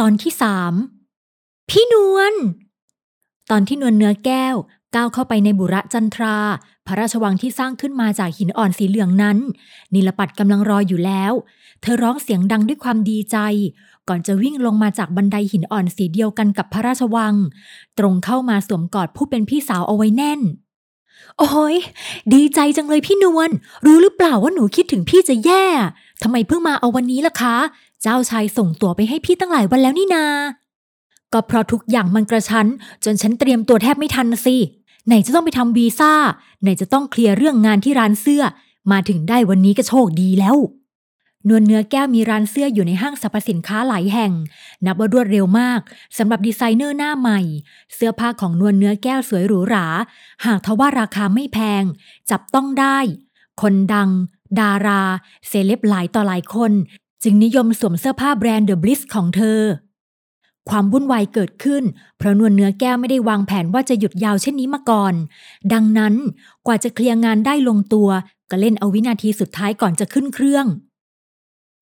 ตอนที่สามพี่นวล ตอนที่นวลเนื้อแก้วก้าวเข้าไปในบุระจันทรา พระราชวังที่สร้างขึ้นมาจากหินอ่อนสีเหลืองนั้น นิลปัดกำลังรออยู่แล้ว เธอร้องเสียงดังด้วยความดีใจ ก่อนจะวิ่งลงมาจากบันไดหินอ่อนสีเดียวกันกับพระราชวัง ตรงเข้ามาสวมกอดผู้เป็นพี่สาวเอาไว้แน่น โอ้ยดีใจจังเลยพี่นวลรู้หรือเปล่าว่าหนูคิดถึงพี่จะแย่ทำไมเพิ่งมาเอาวันนี้ล่ะคะ เจ้าชายส่งตั๋วไปให้พี่ตั้งหลายวันแล้วนี่นา ก็เพราะทุกอย่างมันกระชั้น จนฉันเตรียมตัวแทบไม่ทันสิ ไหนจะต้องไปทำวีซ่า ไหนจะต้องเคลียร์เรื่องงานที่ร้านเสื้อ มาถึงได้วันนี้ก็โชคดีแล้ว นวลเนื้อแก้วมีร้านเสื้ออยู่ในห้างสรรพสินค้าหลายแห่ง นับว่ารวดเร็วมากสำหรับดีไซเนอร์หน้าใหม่ เสื้อผ้าของนวลเนื้อแก้วสวยหรูหรา หากทว่าราคาไม่แพง จับต้องได้ คนดังดารา เซเลบหลายต่อหลายคน จึงนิยมสวมเสื้อผ้าแบรนด์เดอะบลิสของเธอ ความวุ่นวายเกิดขึ้น เพราะนวลเนื้อแก้วไม่ได้วางแผนว่าจะหยุดยาวเช่นนี้มาก่อน ดังนั้นกว่าจะเคลียร์งานได้ลงตัว ก็เล่นเอาวินาทีสุดท้ายก่อนจะขึ้นเครื่อง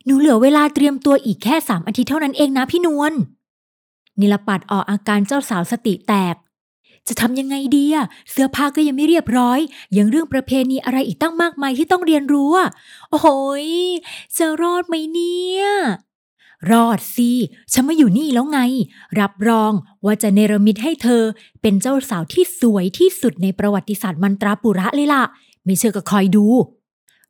หนูเหลือเวลาเตรียมตัวอีกแค่สามอาทิตย์เท่านั้นเองนะพี่นวลนิลปัดออกอาการเจ้าสาวสติแตก จะทำยังไงดีอะเสื้อผ้าก็ยังไม่เรียบร้อย ยังเรื่องประเพณีอะไรอีกตั้งมากมายที่ต้องเรียนรู้อะโอ้โหยจะรอดไหมเนี่ย รอดสิ ฉันมาอยู่นี่แล้วไง รับรองว่าจะเนรมิตให้เธอ เป็นเจ้าสาวที่สวยที่สุดในประวัติศาสตร์มันตราปุระเลยล่ะ ไม่เชื่อก็คอยดู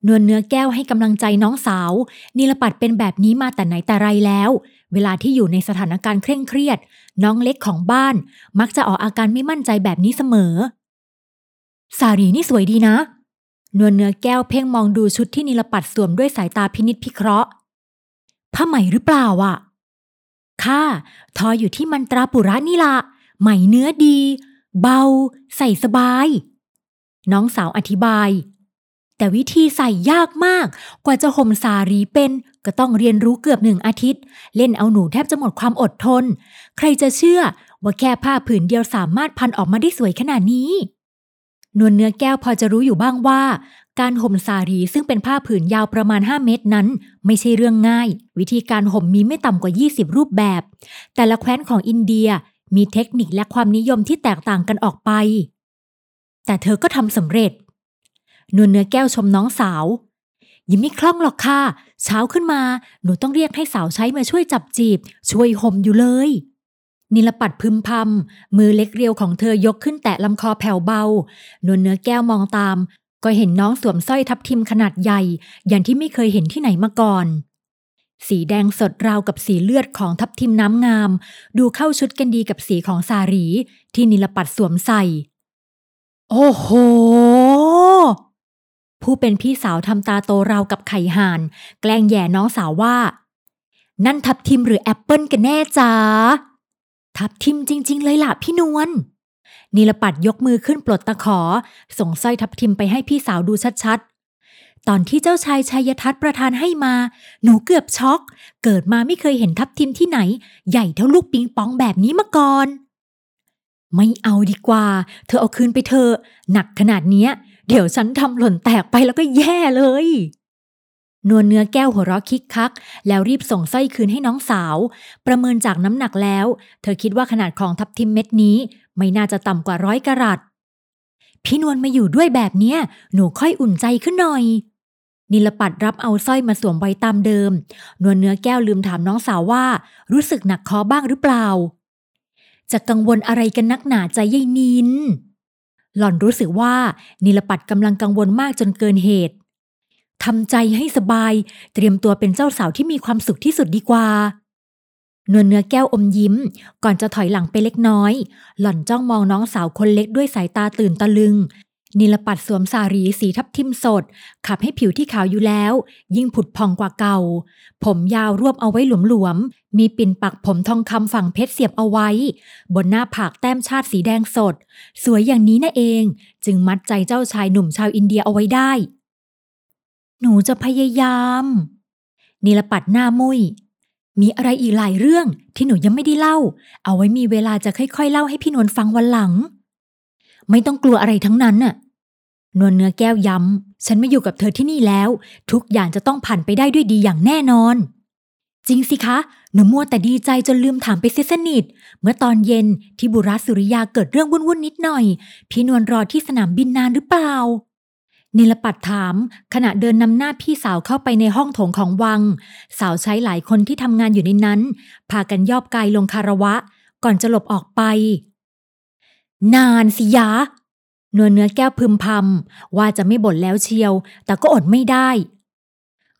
นวลเนื้อแก้วให้กำลังใจน้องสาว นิลปัดเป็นแบบนี้มาแต่ไหนแต่ไรแล้ว เวลาที่อยู่ในสถานการณ์เคร่งเครียด น้องเล็กของบ้าน มักจะออกอาการไม่มั่นใจแบบนี้เสมอ สารีนี่สวยดีนะ นวลเนื้อแก้วเพ่งมองดูชุดที่นิลปัดสวมด้วยสายตาพินิษพิเคราะห์ผ้าไหมหรือเปล่าอะค่ะทออยู่ที่มันตราปุระนี่ละไหมเนื้อดี เบา ใส่สบาย น้องสาวอธิบาย แต่วิธีใส่ยากมาก กว่าจะห่มสารีเป็น ก็ต้องเรียนรู้เกือบหนึ่งอาทิตย์ เล่นเอาหนูแทบจะหมดความอดทน ใครจะเชื่อว่าแค่ผ้าผืนเดียวสามารถพันออกมาได้สวยขนาดนี้ นวลเนื้อแก้วพอจะรู้อยู่บ้างว่า การห่มสารีซึ่งเป็นผ้าผืนยาวประมาณ 5 เมตรนั้น ไม่ใช่เรื่องง่าย วิธีการห่มมีไม่ต่ำกว่า 20 รูปแบบ แต่ละแคว้นของอินเดียมีเทคนิคและความนิยมที่แตกต่างกันออกไป แต่เธอก็ทำสำเร็จ นวลเนื้อแก้วชมน้องสาวยังไม่คล่องหรอกค่ะ เช้าขึ้นมา หนูต้องเรียกให้สาวใช้มาช่วยจับจีบ ช่วยห่มอยู่เลย นิลปัดพึมพำมือเล็กเรียวของเธอยกขึ้นแตะลำคอแผ่วเบา นวลเนื้อแก้วมองตาม ก็เห็นน้องสวมสร้อยทับทิมขนาดใหญ่ อย่างที่ไม่เคยเห็นที่ไหนมาก่อนสีแดงสดราวกับสีเลือดของทับทิมน้ำงาม ดูเข้าชุดกันดีกับสีของสารี ที่นิลปัดสวมใส่ โอ้โห ผู้เป็นพี่สาวทำตาโตราวกับไข่ห่าน แกล้งแย่น้องสาวว่า นั่นทับทิมหรือแอปเปิลกันแน่จ้าทับทิมจริง ๆ เลยล่ะพี่นวลนิลปัดยกมือขึ้นปลดตะขอ ส่งสร้อยทับทิมไปให้พี่สาวดูชัดๆ ตอนที่เจ้าชายชัยทัศน์ประทานให้มา หนูเกือบช็อก เกิดมาไม่เคยเห็นทับทิมที่ไหน ใหญ่เท่าลูกปิงปองแบบนี้มาก่อน ไม่เอาดีกว่า เธอเอาคืนไปเถอะหนักขนาดเนี้ย เดี๋ยวฉันทำหล่นแตกไปแล้วก็แย่เลย นวลเนื้อแก้วหัวเราะคิกคัก แล้วรีบส่งสร้อยคืนให้น้องสาว ประเมินจากน้ำหนักแล้ว เธอคิดว่าขนาดของทับทิมเม็ดนี้ ไม่น่าจะต่ำกว่าร้อยกรัตพี่นวลมาอยู่ด้วยแบบเนี้ย หนูค่อยอุ่นใจขึ้นหน่อย นิลปัดรับเอาสร้อยมาสวมไว้ตามเดิม นวลเนื้อแก้วลืมถามน้องสาวว่า รู้สึกหนักคอบ้างหรือเปล่า จะกังวลอะไรกันนักหนาใจยายนิน หล่อนรู้สึกว่านิลปัดกำลังกังวลมากจนเกินเหตุทำใจให้สบาย เตรียมตัวเป็นเจ้าสาวที่มีความสุขที่สุดดีกว่านวลเนื้อแก้วอมยิ้ม ก่อนจะถอยหลังไปเล็กน้อย หล่อนจ้องมองน้องสาวคนเล็กด้วยสายตาตื่นตะลึง นิลปัดสวมสารีสีทับทิมสด ขับให้ผิวที่ขาวอยู่แล้ว ยิ่งผุดพองกว่าเก่า ผมยาวรวบเอาไว้หลวมๆ มีปิ่นปักผมทองคำฝังเพชรเสียบเอาไว้ บนหน้าผากแต้มชาติสีแดงสด สวยอย่างนี้น่ะเอง จึงมัดใจเจ้าชายหนุ่มชาวอินเดียเอาไว้ได้ หนูจะพยายาม นิลปัดหน้ามุยมีอะไรอีกหลายเรื่องที่หนูยังไม่ได้เล่า เอาไว้มีเวลาจะค่อยๆ เล่าให้พี่นวลฟังวันหลัง ไม่ต้องกลัวอะไรทั้งนั้นน่ะ นวลเนื้อแก้วย้ำ ฉันไม่อยู่กับเธอที่นี่แล้ว ทุกอย่างจะต้องผ่านไปได้ด้วยดีอย่างแน่นอน จริงสิคะ หนูมัวแต่ดีใจจนลืมถามไปเสียสนิท เมื่อตอนเย็นที่บุรัสุริยาเกิดเรื่องวุ่นๆนิดหน่อย พี่นวลรอที่สนามบินนานหรือเปล่าเนลปัดถาม ขณะเดินนำหน้าพี่สาวเข้าไปในห้องโถงของวัง สาวใช้หลายคนที่ทำงานอยู่ในนั้น พากันยอบกายลงคารวะ ก่อนจะหลบออกไป นานสิยาะนวลเนื้อแก้วพึมพำว่าจะไม่บ่นแล้วเชียว แต่ก็อดไม่ได้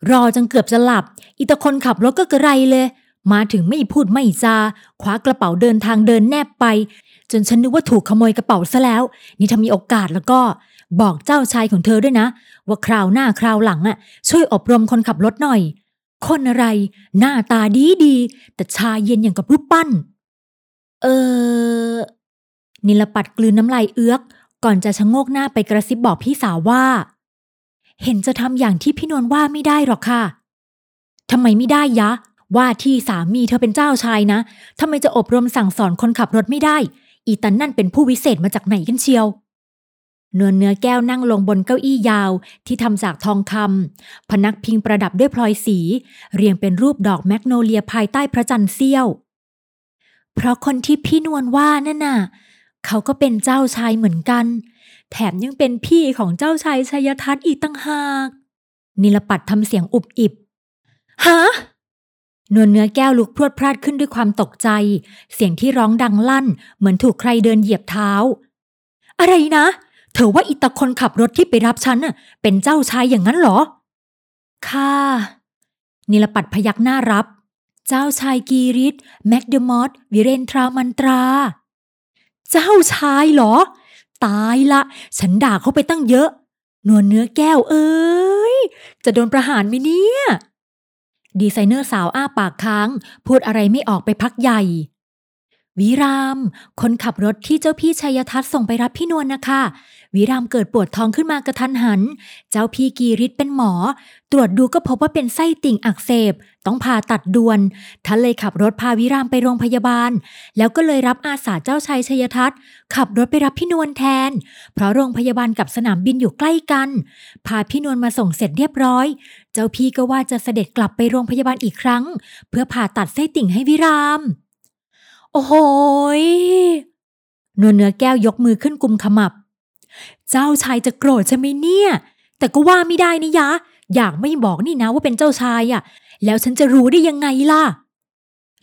รอจนเกือบจะหลับ อีตาคนขับรถก็กระไรเลย มาถึงไม่พูดไม่จาคว้ากระเป๋าเดินทางเดินแนบไป จนฉันนึกว่าถูกขโมยกระเป๋าซะแล้ว นี่ถ้ามีโอกาสแล้วก็บอกเจ้าชายของเธอด้วยนะ ว่าคราวหน้าคราวหลังอะ ช่วยอบรมคนขับรถหน่อย คนอะไร หน้าตาดีดีแต่ชาเย็นอย่างกับรูปปั้น เออนิลปัดกลืนน้ำลายเอื้อก ก่อนจะชะโงกหน้าไปกระซิบบอกพี่สาวว่า เห็นจะทำอย่างที่พี่นวลว่าไม่ได้หรอกค่ะทำไมไม่ได้ยะ ว่าที่สามีเธอเป็นเจ้าชายนะทำไมจะอบรมสั่งสอนคนขับรถไม่ได้ อีตันนั่นเป็นผู้วิเศษมาจากไหนกันเชียวเนื้อเนื้อแก้วนั่งลงบนเก้าอี้ยาวที่ทำจากทองคำพนักพิงประดับด้วยพลอยสี เรียงเป็นรูปดอกแมกโนเลียภายใต้พระจันทร์เสี้ยว เพราะคนที่พี่นวลว่านั่นน่ะ เขาก็เป็นเจ้าชายเหมือนกัน แถมยังเป็นพี่ของเจ้าชายชัยทัศน์อีกตั้งหาก นิลปัดทำเสียงอุบอิบฮะนวลเนื้อแก้วลุกพรวดพลาดขึ้นด้วยความตกใจ เสียงที่ร้องดังลั่น เหมือนถูกใครเดินเหยียบเท้า อะไรนะ เธอว่าอิตาคนขับรถที่ไปรับฉันน่ะ เป็นเจ้าชายอย่างนั้นเหรอ ค่ะ นิลปัดพยักหน้ารับ เจ้าชายกีริตแมกเดมอสวิเรนทรามันตรา เจ้าชายเหรอ ตายละ ฉันด่าเขาไปตั้งเยอะ นวลเนื้อแก้วเอ้ย จะโดนประหารไหมเนี่ย ดีไซเนอร์สาวอ้าปากค้าง พูดอะไรไม่ออกไปพักใหญ่ วิราม คนขับรถที่เจ้าพี่ชัยทัศน์ส่งไปรับพี่นวลนะคะ วิรามเกิดปวดท้องขึ้นมากระทันหัน เจ้าพี่กีริศเป็นหมอ ตรวจดูก็พบว่าเป็นไส้ติ่งอักเสบ ต้องผ่าตัดด่วนท่านเลยขับรถพาวิรามไปโรงพยาบาล แล้วก็เลยรับอาสาเจ้าชายชัยทัศน์ ขับรถไปรับพี่นวลแทน เพราะโรงพยาบาลกับสนามบินอยู่ใกล้กัน พาพี่นวลมาส่งเสร็จเรียบร้อย เจ้าพี่ก็ว่าจะเสด็จกลับไปโรงพยาบาลอีกครั้ง เพื่อผ่าตัดไส้ติ่งให้วิราม โอ้โหยนวลเนื้อแก้วยกมือขึ้นกุมขมับ เจ้าชายจะโกรธใช่ไหมเนี่ย แต่ก็ว่าไม่ได้นี่ยะ อยากไม่บอกนี่นะว่าเป็นเจ้าชายอะ่ะ แล้วฉันจะรู้ได้ยังไงล่ะ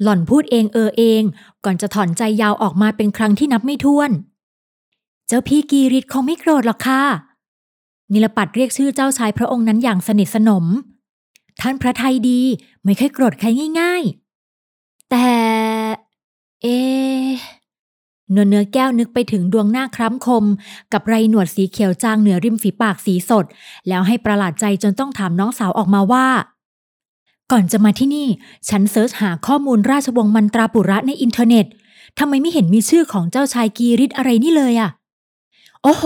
หล่อนพูดเองเออเอง ก่อนจะถอนใจยาวออกมาเป็นครั้งที่นับไม่ถ้วน เจ้าพี่กีริศคงไม่โกรธหรอกค่ะ นิลปัดเรียกชื่อเจ้าชายพระองค์นั้นอย่างสนิทสนม ท่านพระไทยดีไม่ค่อยโกรธใครง่าย ๆ แต่ เอะนื้อเนื้อแก้วนึกไปถึงดวงหน้าคล้ำคม กับไรหนวดสีเขียวจางเหนือริมฝีปากสีสด แล้วให้ประหลาดใจจนต้องถามน้องสาวออกมาว่า ก่อนจะมาที่นี่ ฉัน search หาข้อมูลราชวงศ์มันตราปุระในอินเทอร์เน็ตทำไมไม่เห็นมีชื่อของเจ้าชายกีริศอะไรนี่เลยอะโอ้โห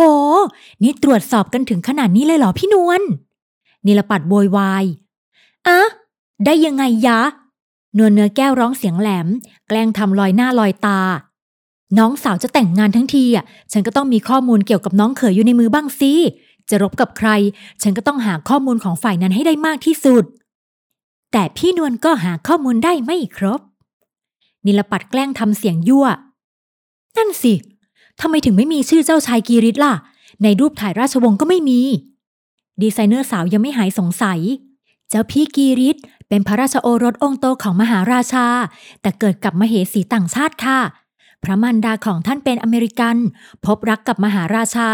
นี่ตรวจสอบกันถึงขนาดนี้เลยเหรอพี่นวลนิลปัดโวยวายอะได้ยังไงยะ นวลเนื้อแก้วร้องเสียงแหลม แกล้งทำลอยหน้าลอยตา น้องสาวจะแต่งงานทั้งทีอะ ฉันก็ต้องมีข้อมูลเกี่ยวกับน้องเขยอยู่ในมือบ้างสิ จะรบกับใคร ฉันก็ต้องหาข้อมูลของฝ่ายนั้นให้ได้มากที่สุด แต่พี่นวลก็หาข้อมูลได้ไม่ครบ นิลปัดแกล้งทำเสียงยั่ว นั่นสิ ทำไมถึงไม่มีชื่อเจ้าชายกีริศล่ะ ในรูปถ่ายราชวงศ์ก็ไม่มี ดีไซเนอร์สาวยังไม่หายสงสัย เจ้าพี่กีริศ เป็นพระราชโอรสองค์โตของมหาราชา แต่เกิดกับมเหสีต่างชาติค่ะ พระมารดาของท่านเป็นอเมริกัน พบรักกับมหาราชา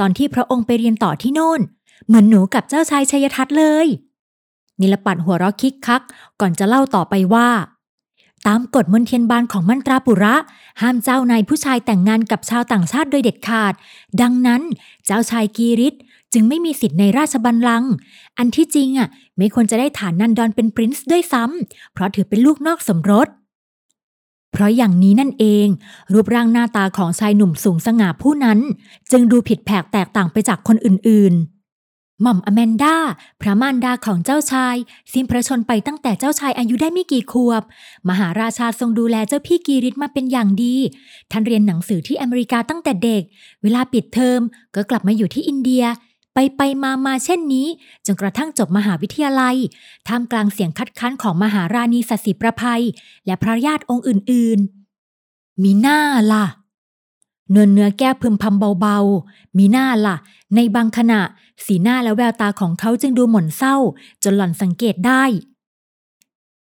ตอนที่พระองค์ไปเรียนต่อที่โน่น เหมือนหนูกับเจ้าชายชัยทัศน์เลย นิลปัดหัวเราะคิกคัก ก่อนจะเล่าต่อไปว่า ตามกฎมนเทียนบานของมันตราปุระ ห้ามเจ้านายผู้ชายแต่งงานกับชาวต่างชาติโดยเด็ดขาด ดังนั้นเจ้าชายกีริศจึงไม่มีสิทธิ์ในราชบัลลังก์ อันที่จริงอะ ไม่ควรจะได้ฐานนันดอนเป็นปรินซ์ด้วยซ้ำ เพราะถือเป็นลูกนอกสมรส เพราะอย่างนี้นั่นเอง รูปร่างหน้าตาของชายหนุ่มสูงสง่าผู้นั้น จึงดูผิดแผกแตกต่างไปจากคนอื่นๆ หม่อมอแมนดาพระมารดาของเจ้าชาย สิ้นพระชนไปตั้งแต่เจ้าชายอายุได้ไม่กี่ขวบ มหาราชาทรงดูแลเจ้าพี่กีริศมาเป็นอย่างดี ท่านเรียนหนังสือที่อเมริกาตั้งแต่เด็ก เวลาปิดเทอมก็กลับมาอยู่ที่อินเดีย ไปไปมามาเช่นนี้ จนกระทั่งจบมหาวิทยาลัย ท่ามกลางเสียงคัดค้านของมหาราณีสสิประภัย และพระญาติองค์อื่นๆ มีหน้าล่ะเนื้อเนื้อแก้พึมพำเบาๆ มีหน้าล่ะ ในบางขณะ สีหน้าและแววตาของเขาจึงดูหม่นเศร้า จนหล่อนสังเกตได้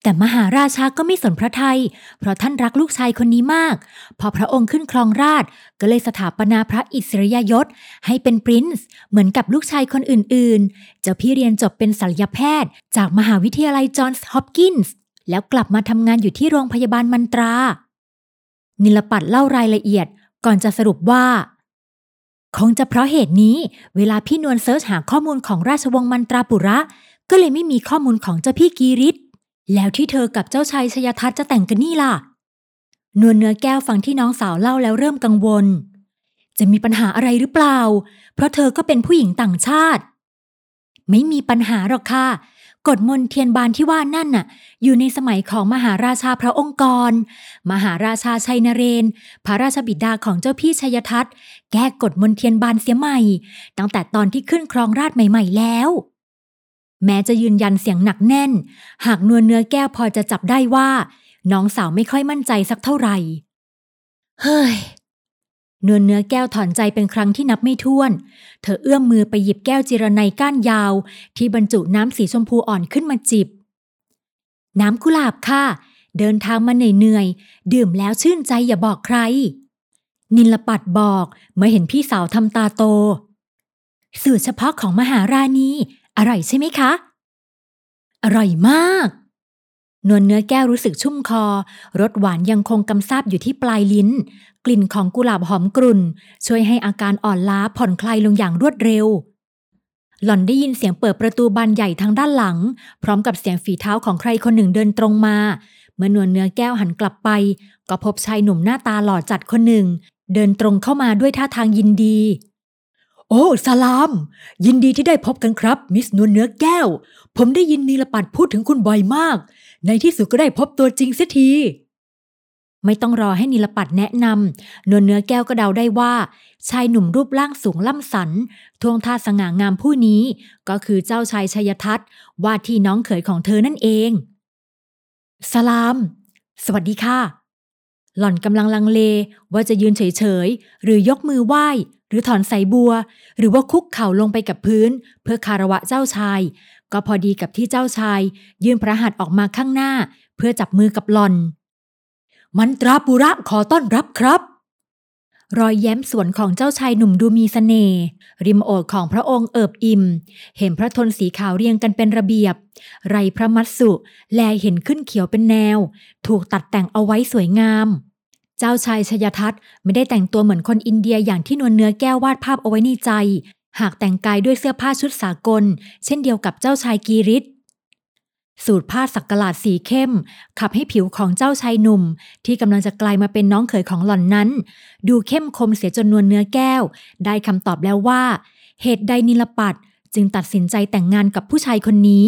แต่มหาราชาก็ไม่สนพระไทย เพราะท่านรักลูกชายคนนี้มาก พอพระองค์ขึ้นครองราชก็เลยสถาปนาพระอิสริยยศ ให้เป็นปรินซ์เหมือนกับลูกชายคนอื่นๆ เจ้าพี่เรียนจบเป็นศัลยแพทย์ จากมหาวิทยาลัยจอห์นส์ฮอปกินส์แล้วกลับมาทำงานอยู่ที่โรงพยาบาลมันตรา นิลปัดเล่ารายละเอียดก่อนจะสรุปว่า คงจะเพราะเหตุนี้ เวลาพี่นวล search หาข้อมูลของราชวงศ์มันตราปุระ ก็เลยไม่มีข้อมูลของเจ้าพี่กีริศ แล้วที่เธอกับเจ้าชายชยทัศน์จะแต่งกันนี่ล่ะ นวลเนื้อแก้วฟังที่น้องสาวเล่าแล้วเริ่มกังวล จะมีปัญหาอะไรหรือเปล่า เพราะเธอก็เป็นผู้หญิงต่างชาติ ไม่มีปัญหาหรอกค่ะกฎมนเทียนบานที่ว่านั่นน่ะ อยู่ในสมัยของมหาราชาพระองค์กร มหาราชาชัยนเรน พระราชบิดาของเจ้าพี่ชัยทัตแก้กฎมนเทียนบานเสียใหม่ ตั้งแต่ตอนที่ขึ้นครองราชใหม่ ๆ แล้ว แม้จะยืนยันเสียงหนักแน่น หากนวลเนื้อแก้วพอจะจับได้ว่า น้องสาวไม่ค่อยมั่นใจสักเท่าไหร่ เฮ้ย นวลเนื้อแก้วถอนใจเป็นครั้งที่นับไม่ถ้วน เธอเอื้อมมือไปหยิบแก้วจิรนัยก้านยาว ที่บรรจุน้ำสีชมพูอ่อนขึ้นมาจิบ น้ำกุหลาบค่ะ เดินทางมาเหนื่อยๆ ดื่มแล้วชื่นใจอย่าบอกใคร นิลปัดบอกเมื่อเห็นพี่สาวทำตาโต สูตรเฉพาะของมหาราณี อร่อยใช่ไหมคะ อร่อยมาก นวลเนื้อแก้วรู้สึกชุ่มคอ รสหวานยังคงกำซาบอยู่ที่ปลายลิ้น กลิ่นของกุหลาบหอมกรุ่น ช่วยให้อาการอ่อนล้าผ่อนคลายลงอย่างรวดเร็ว หล่อนได้ยินเสียงเปิดประตูบานใหญ่ทางด้านหลัง พร้อมกับเสียงฝีเท้าของใครคนหนึ่งเดินตรงมา เมื่อนวลเนื้อแก้วหันกลับไป ก็พบชายหนุ่มหน้าตาหล่อจัดคนหนึ่ง เดินตรงเข้ามาด้วยท่าทางยินดี โอ้ สลาม ยินดีที่ได้พบกันครับ มิสนวลเนื้อแก้ว ผมได้ยินนีลปัดพูดถึงคุณบ่อยมาก ในที่สุดก็ได้พบตัวจริงเสียที ไม่ต้องรอให้นิลปัดแนะนำนวลเนื้อแก้วก็เดาได้ว่า ชายหนุ่มรูปร่างสูงล่ำสัน ทวงท่าสง่างามผู้นี้ ก็คือเจ้าชายชัยทัศน์ว่าที่น้องเขยของเธอนั่นเอง สลาม สวัสดีค่ะ หล่อนกำลังลังเลว่าจะยืนเฉยๆหรือยกมือไหว้ รือถอนใส่บัว หรือว่าคุกเข่าลงไปกับพื้น เพื่อคารวะเจ้าชาย ก็พอดีกับที่เจ้าชาย ยื่นพระหัตถ์ออกมาข้างหน้า เพื่อจับมือกับหลอน มันตราปุระขอต้อนรับครับ รอยแย้มสวนของเจ้าชายหนุ่มดูมีสเสน่ห์ริมโอดของพระองค์เอิบอิ่ม เห็นพระทนสีขาวเรียงกันเป็นระเบียบ ไรพระมัตสุ แลเห็นขึ้นเขียวเป็นแนว ถูกตัดแต่งเอาไว้สวยงาม เจ้าชายชยทัศน์ไม่ได้แต่งตัวเหมือนคนอินเดียอย่างที่นวลเนื้อแก้ววาดภาพเอาไว้ในใจ หากแต่งกายด้วยเสื้อผ้าชุดสากล เช่นเดียวกับเจ้าชายกีริศสูตรผ้าสักกลาดสีเข้ม ขับให้ผิวของเจ้าชายหนุ่ม ที่กำลังจะกลายมาเป็นน้องเขยของหล่อนนั้น ดูเข้มคมเสียจนนวลเนื้อแก้ว ได้คำตอบแล้วว่า เหตุใดนิลปัดจึงตัดสินใจแต่งงานกับผู้ชายคนนี้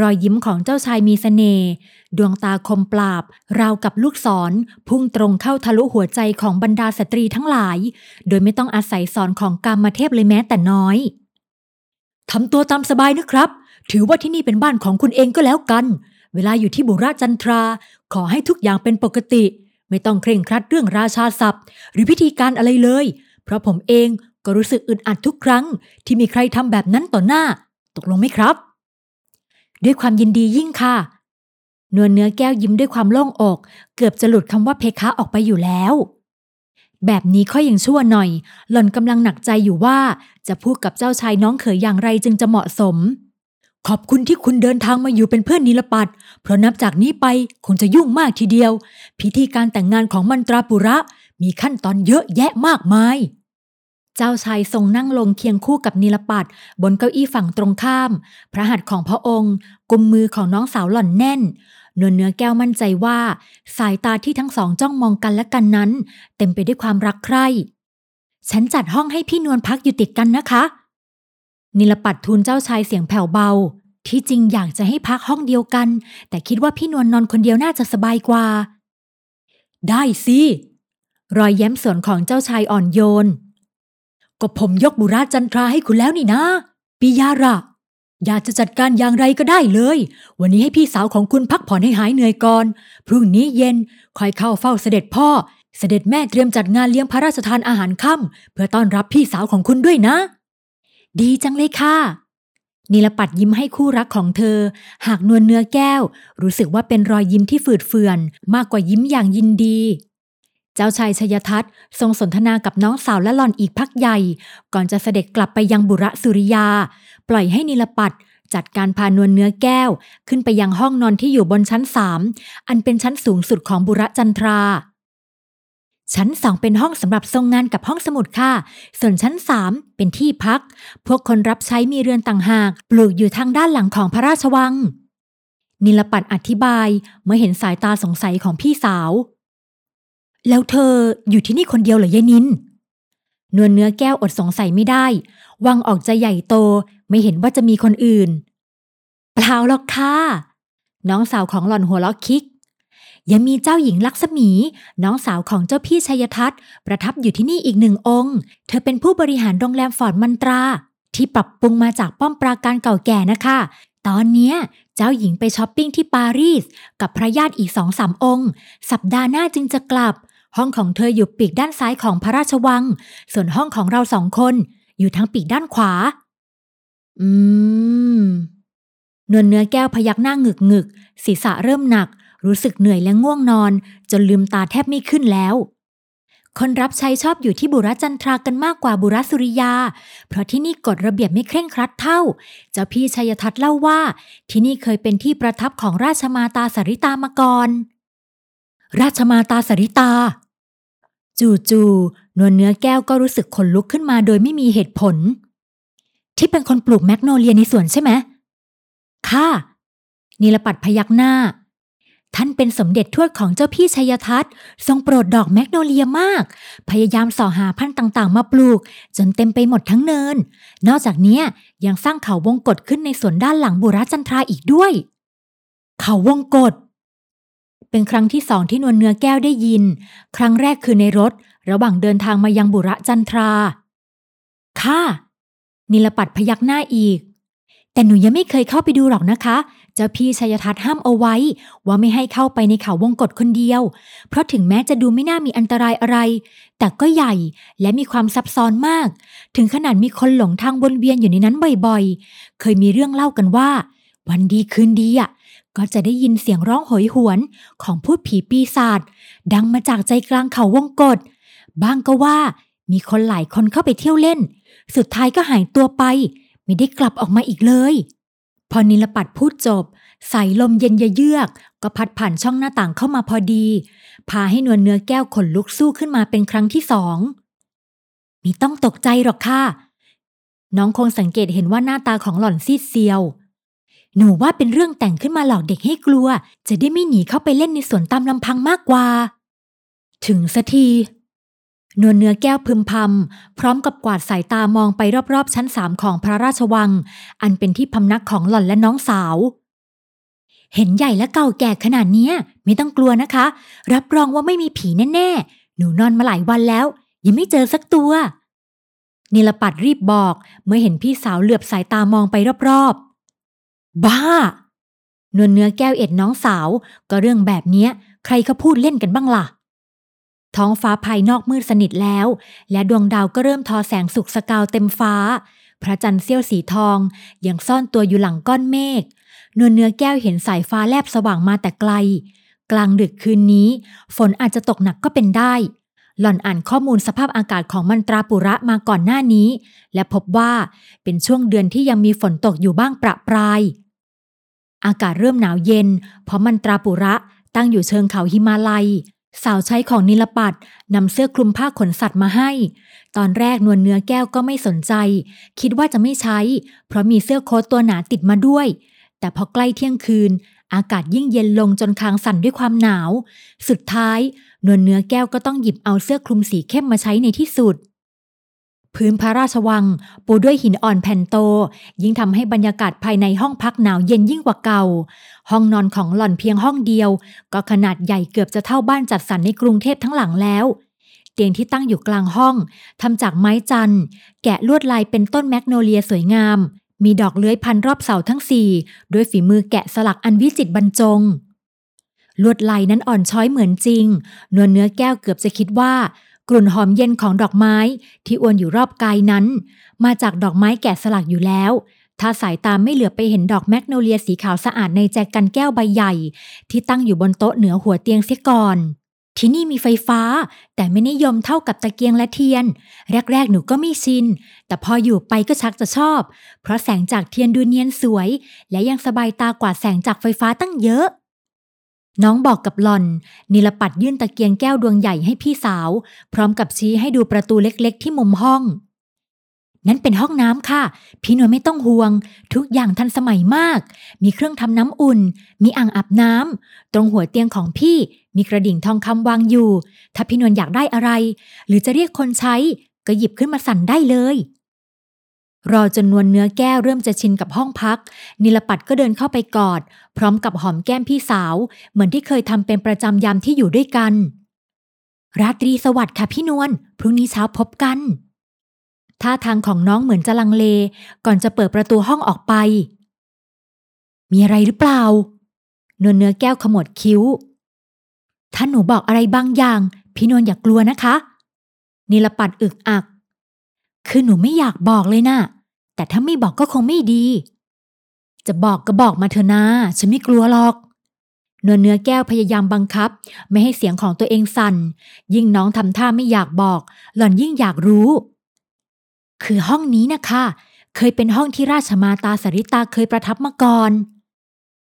รอยยิ้มของเจ้าชายมีสเสน่ห์ดวงตาคมปราบ ราวกับลูกศร พุ่งตรงเข้าทะลุหัวใจของบรรดาสตรีทั้งหลาย โดยไม่ต้องอาศัยสอนของกรรมเทพเลยแม้แต่น้อยทำตัวตามสบายนะครับ ถือว่าที่นี่เป็นบ้านของคุณเองก็แล้วกัน เวลาอยู่ที่บุราจันทรา ขอให้ทุกอย่างเป็นปกติ ไม่ต้องเคร่งครัดเรื่องราชาศัพท์ หรือพิธีการอะไรเลย เพราะผมเองก็รู้สึกอึดอัดทุกครั้ง ที่มีใครทำแบบนั้นต่อหน้า ตกลงไหมครับ ด้วยความยินดียิ่งค่ะ นวลเนื้อแก้วยิ้มด้วยความโล่งอก เกือบจะหลุดคำว่าเพคะออกไปอยู่แล้ว แบบนี้ค่อยยังชั่วหน่อย หล่อนกำลังหนักใจอยู่ว่า จะพูดกับเจ้าชายน้องเขยอย่างไรจึงจะเหมาะสม ขอบคุณที่คุณเดินทางมาอยู่เป็นเพื่อนนิลปัดเพราะนับจากนี้ไปคงจะยุ่งมากทีเดียว พิธีการแต่งงานของมันตราปุระมีขั้นตอนเยอะแยะมากมาย เจ้าชายทรงนั่งลงเคียงคู่กับนิลปัดบนเก้าอี้ฝั่งตรงข้าม พระหัตถ์ของพระองค์กุมมือของน้องสาวหล่อนแน่นนวลเนื้อแก้วมั่นใจว่า สายตาที่ทั้งสองจ้องมองกันและกันนั้น เต็มไปด้วยความรักใคร่ ฉันจัดห้องให้พี่นวลพักอยู่ติดกันนะคะ นิลปัดทูลเจ้าชายเสียงแผ่วเบา ที่จริงอยากจะให้พักห้องเดียวกัน แต่คิดว่าพี่นวลนอนคนเดียวน่าจะสบายกว่า ได้สิรอยแย้มสวนของเจ้าชายอ่อนโยน ก็ผมยกบุราจันทราให้คุณแล้วนี่นะปิยาระอยากจะจัดการอย่างไรก็ได้เลย วันนี้ให้พี่สาวของคุณพักผ่อนให้หายเหนื่อยก่อน พรุ่งนี้เย็นคอยเข้าเฝ้าเสด็จพ่อ เสด็จแม่เตรียมจัดงานเลี้ยงพระราชทานอาหารค่ำเพื่อต้อนรับพี่สาวของคุณด้วยนะ ดีจังเลยค่ะนิลปัดยิ้มให้คู่รักของเธอ หากนวลเนื้อแก้ว รู้สึกว่าเป็นรอยยิ้มที่ฝืดเฟือน มากกว่ายิ้มอย่างยินดี เจ้าชายชยทัศน์ทรงสนทนากับน้องสาวและหล่อนอีกพักใหญ่ ก่อนจะเสด็จกลับไปยังบุระสุริยา ปล่อยให้นิลปัดจัดการพานวลเนื้อแก้ว ขึ้นไปยังห้องนอนที่อยู่บนชั้นสามอันเป็นชั้นสูงสุดของบุระจันทรา ชั้นสองเป็นห้องสำหรับทรงงานกับห้องสมุดค่ะ ส่วนชั้นสามเป็นที่พัก พวกคนรับใช้มีเรือนต่างหาก ปลูกอยู่ทางด้านหลังของพระราชวัง นิลปัดอธิบายเมื่อเห็นสายตาสงสัยของพี่สาว แล้วเธออยู่ที่นี่คนเดียวเหรอยายนินนวลเนื้อแก้วอดสงสัยไม่ได้ วังออกจะใหญ่โตไม่เห็นว่าจะมีคนอื่น เปล่าหรอกค่ะ น้องสาวของหล่อนหัวล็อกคิก ยังมีเจ้าหญิงลักษมี น้องสาวของเจ้าพี่ชัยทัศน์ประทับอยู่ที่นี่อีกหนึ่งองค์ เธอเป็นผู้บริหารโรงแรมฟอร์ดมันตรา ที่ปรับปรุงมาจากป้อมปราการเก่าแก่นะคะ ตอนเนี้ยเจ้าหญิงไปช้อปปิ้งที่ปารีสกับพระญาติอีกสองสามองค์ สัปดาห์หน้าจึงจะกลับ ห้องของเธออยู่ปีกด้านซ้ายของพระราชวัง ส่วนห้องของเราสองคน อยู่ทางปีกด้านขวา อืม นวลเนื้อแก้วพยักหน้าหงึกหงึกศีรษะเริ่มหนัก รู้สึกเหนื่อยและง่วงนอน จนลืมตาแทบไม่ขึ้นแล้ว คนรับใช้ชอบอยู่ที่บุรจันทรากันมากกว่าบุรสุริยา เพราะที่นี่กฎระเบียบไม่เคร่งครัดเท่า เจ้าพี่ชัยทัศน์เล่าว่า ที่นี่เคยเป็นที่ประทับของราชมาตาสริตามาก่อนราชมาตาสริตา จู่ๆนวลเนื้อแก้วก็รู้สึกขนลุกขึ้นมาโดยไม่มีเหตุผล ที่เป็นคนปลูกแมกโนเลียในสวนใช่ไหมค่ะนิลปัดพยักหน้า ท่านเป็นสมเด็จทวดของเจ้าพี่ชัยทัศน์ ทรงโปรดดอกแมกโนเลียมาก พยายามส่อหาพันธุ์ต่างๆ มาปลูก จนเต็มไปหมดทั้งเนิน นอกจากนี้ยยังสร้างเขาวงกฏขึ้นในสวนด้านหลังบุรจันทราอีกด้วย เขาวงกฏ เป็นครั้งที่สองที่นวลเนื้อแก้วได้ยิน ครั้งแรกคือในรถ ระหว่างเดินทางมายังบุระจันทรา ค่ะ นิลปัดพยักหน้าอีก แต่หนูยังไม่เคยเข้าไปดูหรอกนะคะ เจ้าพี่ชัยทัศน์ห้ามเอาไว้ ว่าไม่ให้เข้าไปในเขาวงกฏคนเดียว เพราะถึงแม้จะดูไม่น่ามีอันตรายอะไร แต่ก็ใหญ่และมีความซับซ้อนมาก ถึงขนาดมีคนหลงทางวนเวียนอยู่ในนั้นบ่อยๆ เคยมีเรื่องเล่ากันว่า วันดีคืนดีอะ ก็จะได้ยินเสียงร้องโหยหวนของพูดผีปีศาจดังมาจากใจกลางเขาวงกฏบ้างก็ว่ามีคนหลายคนเข้าไปเที่ยวเล่น สุดท้ายก็หายตัวไป ไม่ได้กลับออกมาอีกเลย พอนิลปัดพูดจบ สายลมเย็นเยือก ก็พัดผ่านช่องหน้าต่างเข้ามาพอดี พาให้นวลเนื้อแก้วขนลุกสู้ขึ้นมาเป็นครั้งที่สองมีต้องตกใจหรอกค่ะ น้องคงสังเกตเห็นว่าหน้าตาของหล่อนซีดเซียว หนูว่าเป็นเรื่องแต่งขึ้นมาหลอกเด็กให้กลัว จะได้ไม่หนีเข้าไปเล่นในสวนตามลำพังมากกว่า ถึงสักทีนวลเนื้อแก้วพึมพำพร้อมกับกวาดสายตามองไปรอบๆ ชั้นสามของพระราชวัง อันเป็นที่พำนักของหล่อนและน้องสาว เห็นใหญ่และเก่าแก่ขนาดนี้ไม่ต้องกลัวนะคะ รับรองว่าไม่มีผีแน่ๆ หนูนอนมาหลายวันแล้ว ยังไม่เจอสักตัวนิลปัดรีบบอก เมื่อเห็นพี่สาวเหลือบสายตามองไปรอบๆ บ้านวลเนื้อแก้วเอ็ดน้องสาว ก็เรื่องแบบเนี้ย ใครเขาพูดเล่นกันบ้างล่ะ ท้องฟ้าภายนอกมืดสนิทแล้ว และดวงดาวก็เริ่มทอแสงสุกสกาวเต็มฟ้า พระจันทร์เสี้ยวสีทองยังซ่อนตัวอยู่หลังก้อนเมฆนวลเนื้อแก้วเห็นสายฟ้าแลบสว่างมาแต่ไกล กลางดึกคืนนี้ ฝนอาจจะตกหนักก็เป็นได้ หล่อนอ่านข้อมูลสภาพอากาศของมันตราปุระมาก่อนหน้านี้ และพบว่าเป็นช่วงเดือนที่ยังมีฝนตกอยู่บ้างประปราย อากาศเริ่มหนาวเย็น เพราะมันตราปุระตั้งอยู่เชิงเขาหิมาลัย สาวใช้ของนิลปัดนำเสื้อคลุมผ้าขนสัตว์มาให้ ตอนแรกนวลเนื้อแก้วก็ไม่สนใจ คิดว่าจะไม่ใช้ เพราะมีเสื้อโค้ทตัวหนาติดมาด้วย แต่พอใกล้เที่ยงคืน อากาศยิ่งเย็นลงจนคางสั่นด้วยความหนาว สุดท้าย นวลเนื้อแก้วก็ต้องหยิบเอาเสื้อคลุมสีเข้มมาใช้ในที่สุด พื้นพระราชวัง ปูด้วยหินอ่อนแผ่นโต ยิ่งทำให้บรรยากาศภายในห้องพักหนาวเย็นยิ่งกว่าเก่า ห้องนอนของหล่อนเพียงห้องเดียว ก็ขนาดใหญ่เกือบจะเท่าบ้านจัดสรรในกรุงเทพทั้งหลังแล้ว เตียงที่ตั้งอยู่กลางห้องทำจากไม้จันแกะลวดลายเป็นต้นแมกโนเลียสวยงาม มีดอกเลื้อยพันรอบเสาทั้งสี่ด้วยฝีมือแกะสลักอันวิจิตรบรรจงลวดลายนั้นอ่อนช้อยเหมือนจริงนวลเนื้อแก้วเกือบจะคิดว่า กลุ่นหอมเย็นของดอกไม้ที่อวนอยู่รอบกายนั้น มาจากดอกไม้แกะสลักอยู่แล้ว ถ้าสายตามไม่เหลือไปเห็นดอกแมกโนเลียสีขาวสะอาดในแจกันแก้วใบใหญ่ ที่ตั้งอยู่บนโต๊ะเหนือหัวเตียงเสียก่อน ที่นี่มีไฟฟ้า แต่ไม่นิยมเท่ากับตะเกียงและเทียน แรกๆหนูก็ไม่ชิน แต่พออยู่ไปก็ชักจะชอบ เพราะแสงจากเทียนดูเนียนสวย และยังสบายตากว่าแสงจากไฟฟ้าตั้งเยอะ น้องบอกกับหลอน นิลปัดยื่นตะเกียงแก้วดวงใหญ่ให้พี่สาว พร้อมกับชี้ให้ดูประตูเล็กๆ ที่มุมห้อง นั่นเป็นห้องน้ำค่ะ พี่นวลไม่ต้องห่วง ทุกอย่างทันสมัยมาก มีเครื่องทำน้ำอุ่น มีอ่างอาบน้ำตรงหัวเตียงของพี่มีกระดิ่งทองคำวางอยู่ ถ้าพี่นวลอยากได้อะไร หรือจะเรียกคนใช้ ก็หยิบขึ้นมาสั่นได้เลย รอจนนวลเนื้อแก้วเริ่มจะชินกับห้องพัก นิลปัดก็เดินเข้าไปกอด พร้อมกับหอมแก้มพี่สาว เหมือนที่เคยทำเป็นประจำยามที่อยู่ด้วยกัน ราตรีสวัสดิ์ค่ะพี่นวลพรุ่งนี้เช้าพบกัน ท่าทางของน้องเหมือนจะลังเล ก่อนจะเปิดประตูห้องออกไป มีอะไรหรือเปล่านวลเนื้อแก้วขมวดคิ้ว ถ้าหนูบอกอะไรบางอย่าง พี่นวลอย่ากลัวนะคะ นิลปัดอึกอัก คือหนูไม่อยากบอกเลยนะ่ะ แต่ถ้าไม่บอกก็คงไม่ดี จะบอกก็บอกมาเถอะนะฉันไม่กลัวหรอกนวลเนื้อแก้วพยายามบังคับ ไม่ให้เสียงของตัวเองสั่น ยิ่งน้องทำท่าไม่อยากบอก หล่อนยิ่งอยากรู้ คือห้องนี้นะคะ เคยเป็นห้องที่ราชมาตาสริตาเคยประทับมาก่อน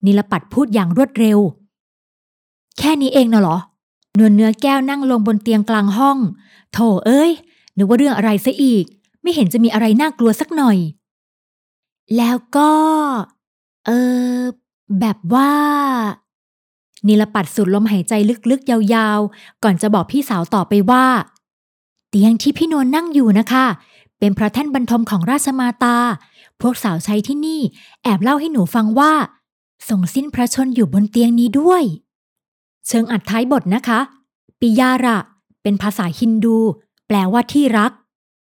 นิลปัดพูดอย่างรวดเร็ว แค่นี้เองน่ะเหรอ นวลเนื้อแก้วนั่งลงบนเตียงกลางห้อง โถเอ้ยนึกว่าเรื่องอะไรซะอีก ไม่เห็นจะมีอะไรน่ากลัวสักหน่อย แล้วก็ เออ แบบว่า นิลปัดสูดลมหายใจลึกๆ ยาวๆ ก่อนจะบอกพี่สาวต่อไปว่า เตียงที่พี่นวลนั่งอยู่นะคะ เป็นพระแท่นบรรทมของราชมาตา พวกสาวใช้ที่นี่ แอบเล่าให้หนูฟังว่าทรงสิ้นพระชนอยู่บนเตียงนี้ด้วย เชิงอัดท้ายบทนะคะ ปิยาระ เป็นภาษาฮินดู แปลว่าที่รัก